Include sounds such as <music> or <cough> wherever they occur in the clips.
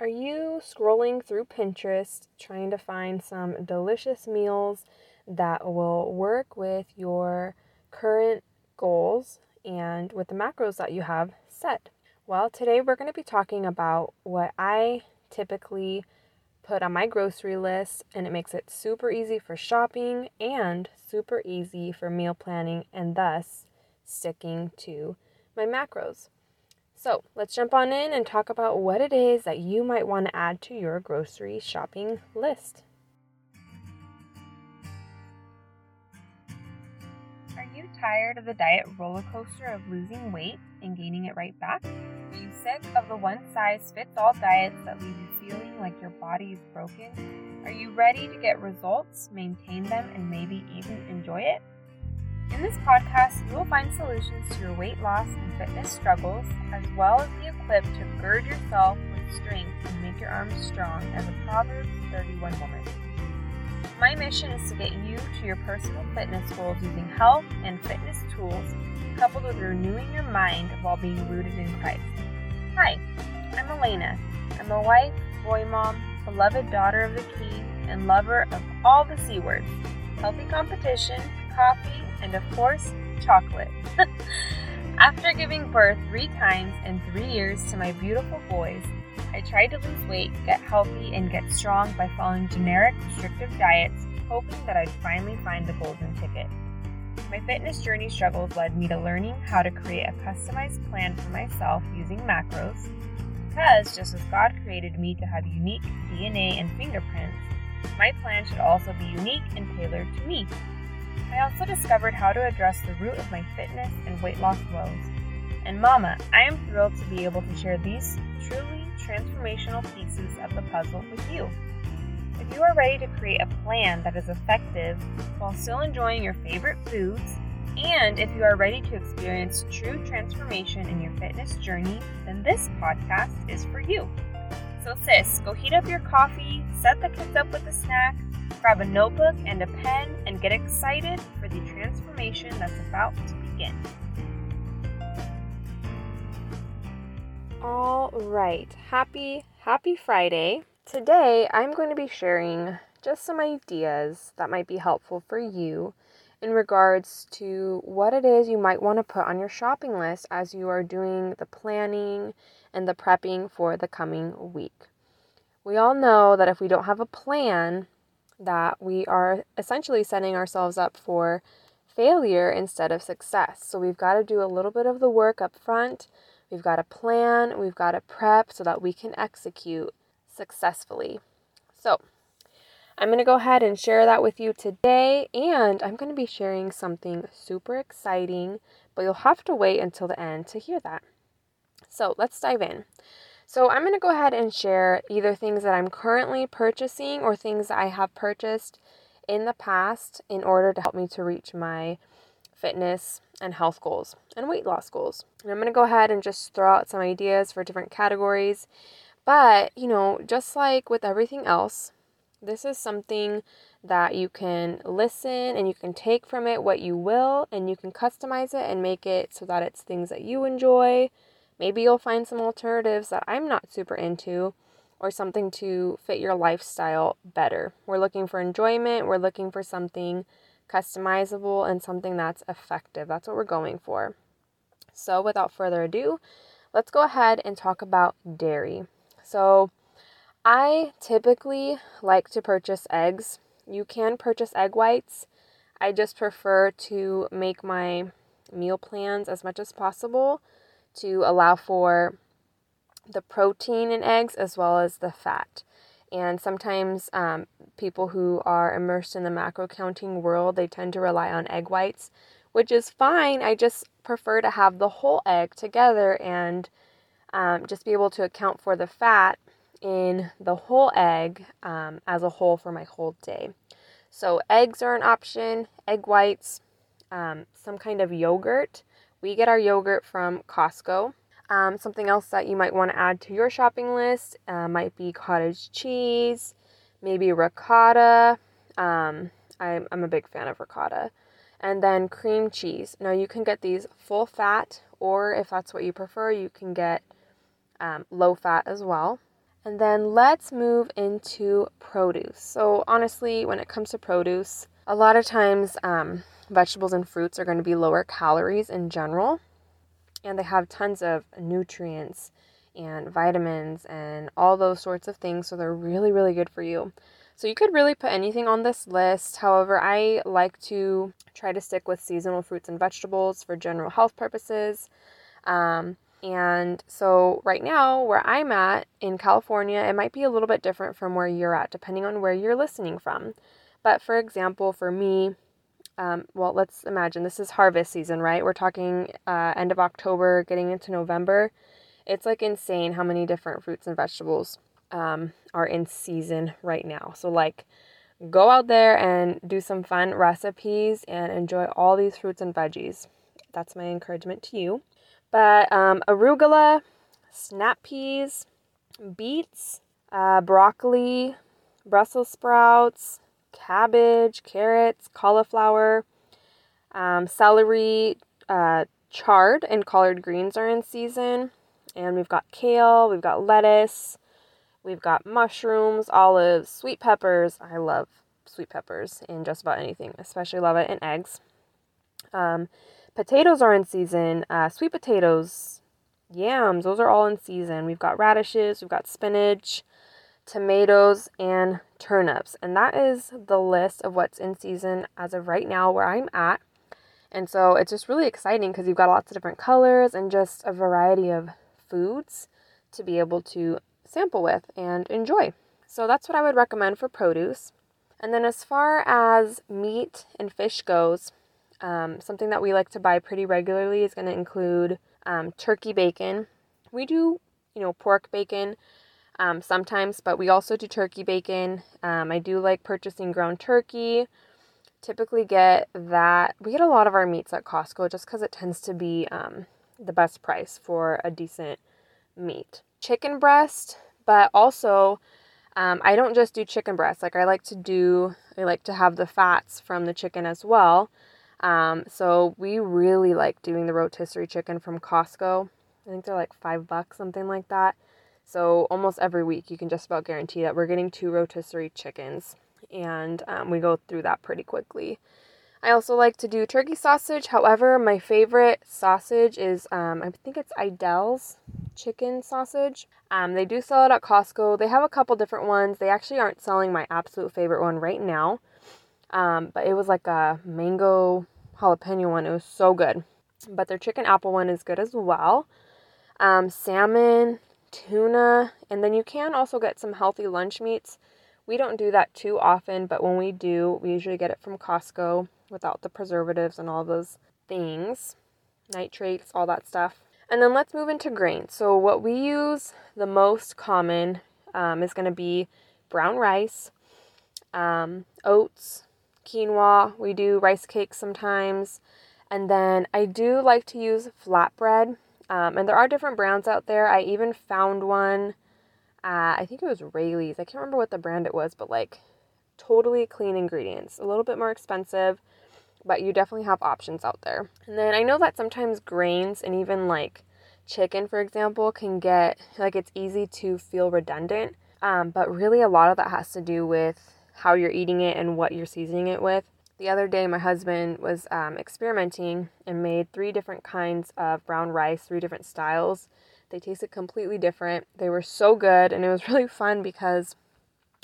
Are you scrolling through Pinterest trying to find some delicious meals that will work with your current goals and with the macros that you have set? Well, today we're going to be talking about what I typically put on my grocery list, and it makes it super easy for shopping and super easy for meal planning, and thus sticking to my macros. So let's jump on in and talk about what it is that you might want to add to your grocery shopping list. Are you tired of the diet roller coaster of losing weight and gaining it right back? Are you sick of the one size fits all diets that leave you feeling like your body is broken? Are you ready to get results, maintain them, and maybe even enjoy it? In this podcast, you will find solutions to your weight loss and fitness struggles, as well as be equipped to gird yourself with strength and make your arms strong as a Proverbs 31 woman. My mission is to get you to your personal fitness goals using health and fitness tools, coupled with renewing your mind while being rooted in Christ. Hi, I'm Alayna. I'm a wife, boy mom, beloved daughter of the King, and lover of all the C words healthy competition, coffee, and of course, chocolate. <laughs> After giving birth three times in three years to my beautiful boys, I tried to lose weight, get healthy, and get strong by following generic restrictive diets, hoping that I'd finally find the golden ticket. My fitness journey struggles led me to learning how to create a customized plan for myself using macros, because just as God created me to have unique DNA and fingerprints, my plan should also be unique and tailored to me. I also discovered how to address the root of my fitness and weight loss woes. And Mama, I am thrilled to be able to share these truly transformational pieces of the puzzle with you. If you are ready to create a plan that is effective while still enjoying your favorite foods, and if you are ready to experience true transformation in your fitness journey, then this podcast is for you. So, sis, go heat up your coffee, set the kids up with a snack, grab a notebook and a pen, and get excited for the transformation that's about to begin. All right, happy, happy Friday. Today I'm going to be sharing just some ideas that might be helpful for you in regards to what it is you might want to put on your shopping list as you are doing the planning and the prepping for the coming week. We all know that if we don't have a plan, that we are essentially setting ourselves up for failure instead of success. So we've got to do a little bit of the work up front. We've got to plan, we've got to prep so that we can execute successfully. So, I'm going to go ahead and share that with you today, and I'm going to be sharing something super exciting, but you'll have to wait until the end to hear that. So, let's dive in. So I'm going to go ahead and share either things that I'm currently purchasing or things that I have purchased in the past in order to help me to reach my fitness and health goals and weight loss goals. And I'm going to go ahead and just throw out some ideas for different categories. But, you know, just like with everything else, this is something that you can listen and you can take from it what you will and you can customize it and make it so that it's things that you enjoy Maybe you'll find some alternatives that I'm not super into or something to fit your lifestyle better. We're looking for enjoyment, we're looking for something customizable and something that's effective. That's what we're going for. So, without further ado, let's go ahead and talk about dairy. So, I typically like to purchase eggs. You can purchase egg whites. I just prefer to make my meal plans as much as possible to allow for the protein in eggs as well as the fat. And sometimes um, people who are immersed in the macro counting world, they tend to rely on egg whites, which is fine. I just prefer to have the whole egg together and um, just be able to account for the fat in the whole egg um, as a whole for my whole day. So, eggs are an option, egg whites, um, some kind of yogurt. We get our yogurt from Costco. Um, something else that you might want to add to your shopping list uh, might be cottage cheese, maybe ricotta. Um, I'm, I'm a big fan of ricotta. And then cream cheese. Now, you can get these full fat, or if that's what you prefer, you can get um, low fat as well. And then let's move into produce. So, honestly, when it comes to produce, a lot of times um, vegetables and fruits are going to be lower calories in general, and they have tons of nutrients and vitamins and all those sorts of things. So, they're really, really good for you. So, you could really put anything on this list. However, I like to try to stick with seasonal fruits and vegetables for general health purposes. Um, and so, right now, where I'm at in California, it might be a little bit different from where you're at, depending on where you're listening from. But for example, for me, um, well, let's imagine this is harvest season, right? We're talking uh, end of October, getting into November. It's like insane how many different fruits and vegetables um, are in season right now. So, like, go out there and do some fun recipes and enjoy all these fruits and veggies. That's my encouragement to you. But um, arugula, snap peas, beets, uh, broccoli, Brussels sprouts, cabbage, carrots, cauliflower, um, celery, uh, chard, and collard greens are in season. And we've got kale, we've got lettuce, we've got mushrooms, olives, sweet peppers. I love sweet peppers in just about anything, especially love it in eggs. Um, Potatoes are in season. Uh, sweet potatoes, yams, those are all in season. We've got radishes, we've got spinach, tomatoes, and turnips. And that is the list of what's in season as of right now where I'm at. And so it's just really exciting because you've got lots of different colors and just a variety of foods to be able to sample with and enjoy. So that's what I would recommend for produce. And then as far as meat and fish goes, um, something that we like to buy pretty regularly is going to include um, turkey bacon. We do, you know, pork bacon um, sometimes, but we also do turkey bacon. Um, I do like purchasing ground turkey. Typically, get that. We get a lot of our meats at Costco just because it tends to be um, the best price for a decent meat. Chicken breast, but also um, I don't just do chicken breast. Like I like to do, I like to have the fats from the chicken as well. Um, so we really like doing the rotisserie chicken from Costco. I think they're like five bucks, something like that. So almost every week, you can just about guarantee that we're getting two rotisserie chickens, and um, we go through that pretty quickly. I also like to do turkey sausage. However, my favorite sausage is um, I think it's Aidells chicken sausage. Um, they do sell it at Costco. They have a couple different ones. They actually aren't selling my absolute favorite one right now. Um, but it was like a mango jalapeno one. It was so good. But their chicken apple one is good as well. Um, salmon, tuna, and then you can also get some healthy lunch meats. We don't do that too often, but when we do, we usually get it from Costco without the preservatives and all those things, nitrates, all that stuff. And then let's move into grains. So, what we use the most common um, is going to be brown rice, um, oats, quinoa. We do rice cakes sometimes. And then I do like to use flatbread. Um, and there are different brands out there. I even found one. Uh, I think it was Raley's. I can't remember what the brand it was, but like totally clean ingredients. A little bit more expensive, but you definitely have options out there. And then I know that sometimes grains and even like chicken, for example, can get like it's easy to feel redundant. Um, but really, a lot of that has to do with how you're eating it and what you're seasoning it with. The other day, my husband was um, experimenting and made three different kinds of brown rice, three different styles. They tasted completely different. They were so good, and it was <laughs> really fun because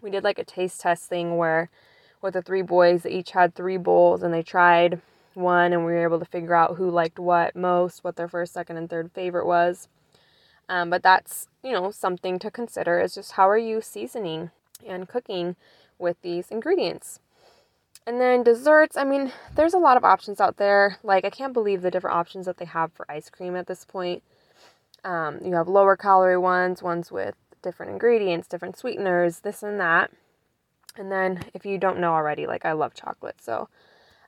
we did like a taste test thing where with the three boys, they each had three bowls and they tried one, and we were able to figure out who liked what most, what their first, second, and third favorite was. Um, but that's, you know, something to consider is just how are you seasoning and cooking with these ingredients. And then desserts, I mean, there's a lot of options out there. Like, I can't believe the different options that they have for ice cream at this point. Um, you have lower calorie ones, ones with different ingredients, different sweeteners, this and that. And then, if you don't know already, like, I love chocolate, so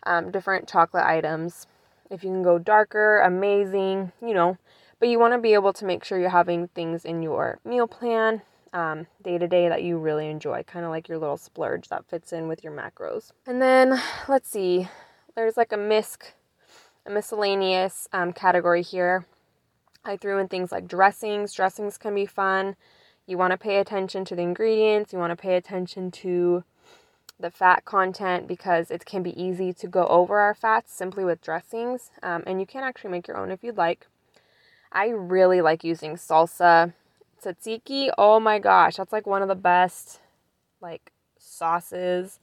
um, different chocolate items. If you can go darker, amazing, you know, but you want to be able to make sure you're having things in your meal plan day to day that you really enjoy, kind of like your little splurge that fits in with your macros. And then let's see, there's like a misc, a miscellaneous um, category here. I threw in things like dressings. Dressings can be fun. You want to pay attention to the ingredients, you want to pay attention to the fat content because it can be easy to go over our fats simply with dressings. Um, and you can actually make your own if you'd like. I really like using salsa. Tzatziki, oh my gosh, that's like one of the best like sauces,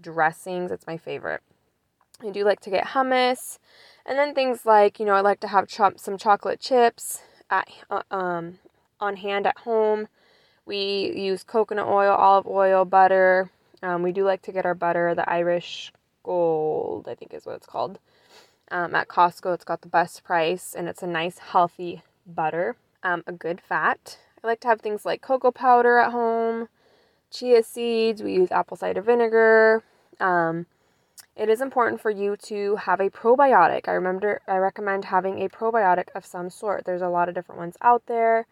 dressings. It's my favorite. I do like to get hummus. And then things like, you know, I like to have chop some chocolate chips at, uh, um, on hand at home. We use coconut oil, olive oil, butter. Um, we do like to get our butter, the Irish Gold, I think is what it's called. Um, at Costco, it's got the best price and it's a nice, healthy butter, um, a good fat. I like to have things like cocoa powder at home, chia seeds. We use apple cider vinegar. Um, it is important for you to have a probiotic. I remember I recommend having a probiotic of some sort. There's a lot of different ones out there.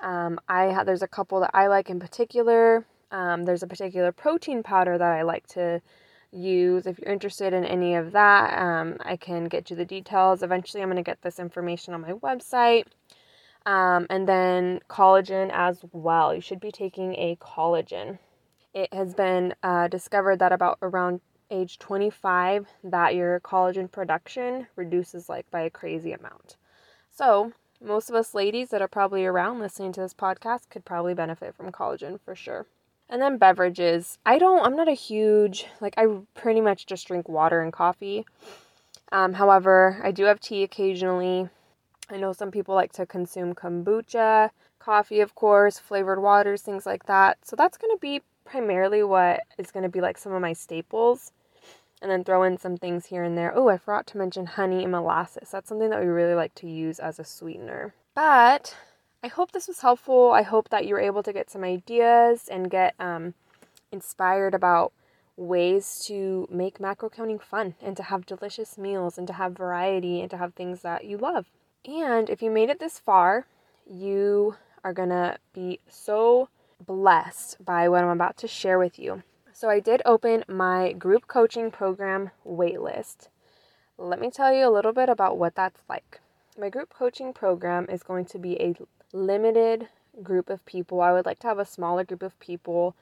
Um, I ha- there's a couple that I like in particular. Um, there's a particular protein powder that I like to use. If you're interested in any of that, um, I can get you the details. Eventually, I'm going to get this information on my website. Um, and then collagen as well. You should be taking a collagen. It has been uh, discovered that about around age 25 that your collagen production reduces like by a crazy amount. So, most of us ladies that are probably around listening to this podcast could probably benefit from collagen for sure. And then beverages. I don't, I'm not a huge, like, I pretty much just drink water and coffee. Um, however, I do have tea occasionally. I know some people like to consume kombucha, coffee, of course, flavored waters, things like that. So that's going to be primarily what is going to be like some of my staples. And then throw in some things here and there. Oh, I forgot to mention honey and molasses. That's something that we really like to use as a sweetener. But I hope this was helpful. I hope that you were able to get some ideas and get um, inspired about ways to make macro counting fun and to have delicious meals and to have variety and to have things that you love. And if you made it this far, you are gonna be so blessed by what I'm about to share with you. So, I did open my group coaching program waitlist. Let me tell you a little bit about what that's like. My group coaching program is going to be a limited group of people. I would like to have a smaller group of people.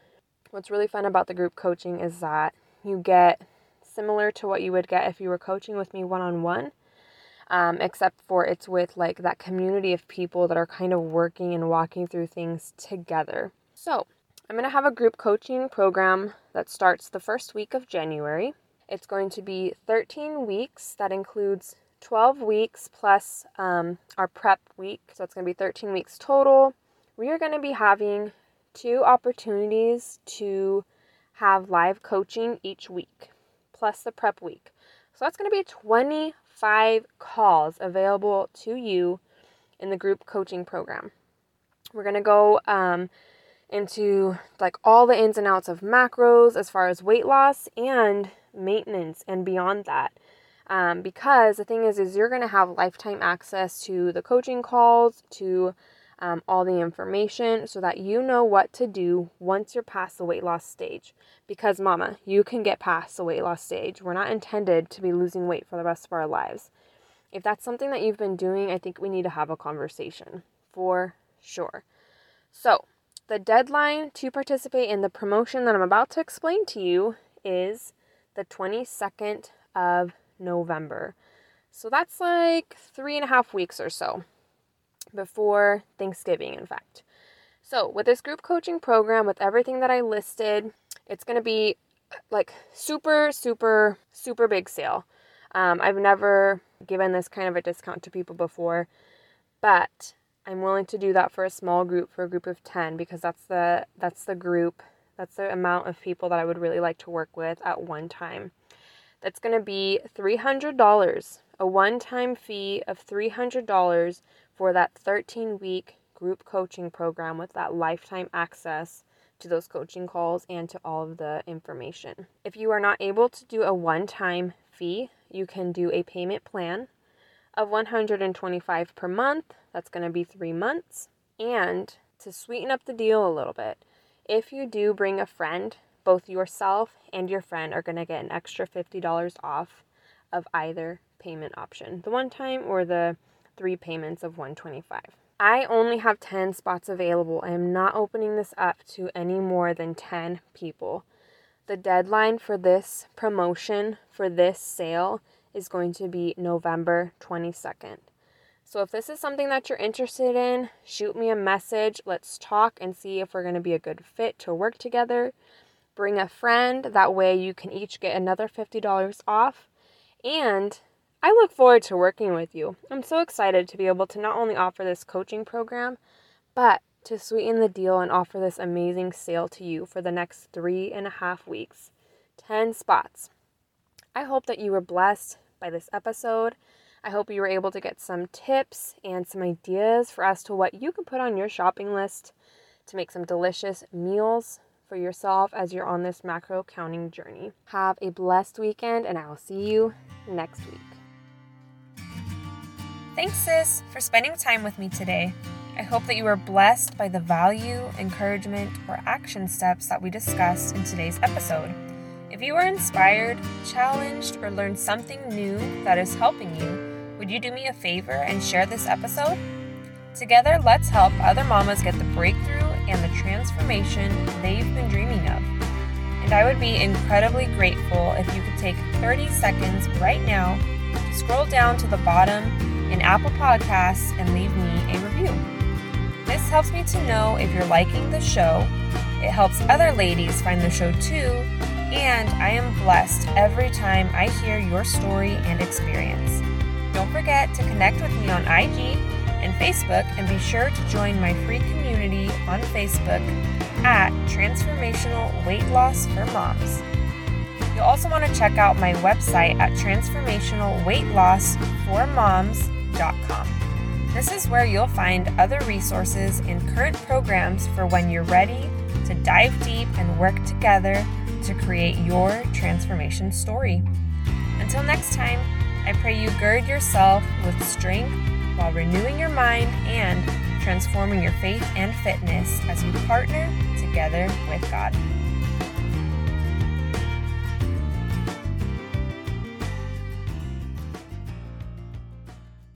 What's really fun about the group coaching is that you get similar to what you would get if you were coaching with me one on one, except for it's with like that community of people that are kind of working and walking through things together. So, I'm going to have a group coaching program that starts the first week of January. It's going to be 13 weeks that includes 12 weeks plus um, our prep week. So it's going to be 13 weeks total. We are going to be having two opportunities to have live coaching each week, plus the prep week. So that's going to be 25 calls available to you in the group coaching program. We're going to go um, into like all the ins and outs of macros as far as weight loss and maintenance and beyond that. Um, because the thing is, is you're going to have lifetime access to the coaching calls, to um, all the information, so that you know what to do once you're past the weight loss stage. Because, mama, you can get past the weight loss stage. We're not intended to be losing weight for the rest of our lives. If that's something that you've been doing, I think we need to have a conversation for sure. So, the deadline to participate in the promotion that I'm about to explain to you is the 22nd of November. So that's like three and a half weeks or so before Thanksgiving, in fact. So, with this group coaching program, with everything that I listed, it's going to be like super, super, super big sale. Um, I've never given this kind of a discount to people before, but I'm willing to do that for a small group, for a group of 10, because that's the that's the group, that's the amount of people that I would really like to work with at one time. That's going to be $300, a one time fee of $300 for that 13 week group coaching program with that lifetime access to those coaching calls and to all of the information. If you are not able to do a one time fee, you can do a payment plan of 125 per month. That's going to be 3 months. And to sweeten up the deal a little bit, if you do bring a friend both yourself and your friend are going to get an extra $50 off of either payment option the one time or the three payments of 125 I only have 10 spots available. I am not opening this up to any more than 10 people. The deadline for this promotion, for this sale, is going to be November 22nd. So if this is something that you're interested in, shoot me a message. Let's talk and see if we're going to be a good fit to work together. Bring a friend. That way you can each get another $50 off. And I look forward to working with you. I'm so excited to be able to not only offer this coaching program, but to sweeten the deal and offer this amazing sale to you for the next three and a half weeks 10 spots. I hope that you were blessed by this episode. I hope you were able to get some tips and some ideas for as to what you can put on your shopping list to make some delicious meals for yourself as you're on this macro counting journey. Have a blessed weekend, and I will see you next week. Thanks, sis, for spending time with me today. I hope that you were blessed by the value, encouragement, or action steps that we discussed in today's episode. If you were inspired, challenged, or learned something new that is helping you, would you do me a favor and share this episode? Together, let's help other mamas get the breakthrough and the transformation they've been dreaming of. And I would be incredibly grateful if you could take 30 seconds right now, scroll down to the bottom in Apple Podcasts, and leave me a review. This helps me to know if you're liking the show. It helps other ladies find the show too, and I am blessed every time I hear your story and experience. Don't forget to connect with me on IG and Facebook, and be sure to join my free community on Facebook at Transformational Weight Loss for Moms. You'll also want to check out my website at This is where you'll find other resources and current programs for when you're ready to dive deep and work together to create your transformation story. Until next time, I pray you gird yourself with strength while renewing your mind and transforming your faith and fitness as you partner together with God.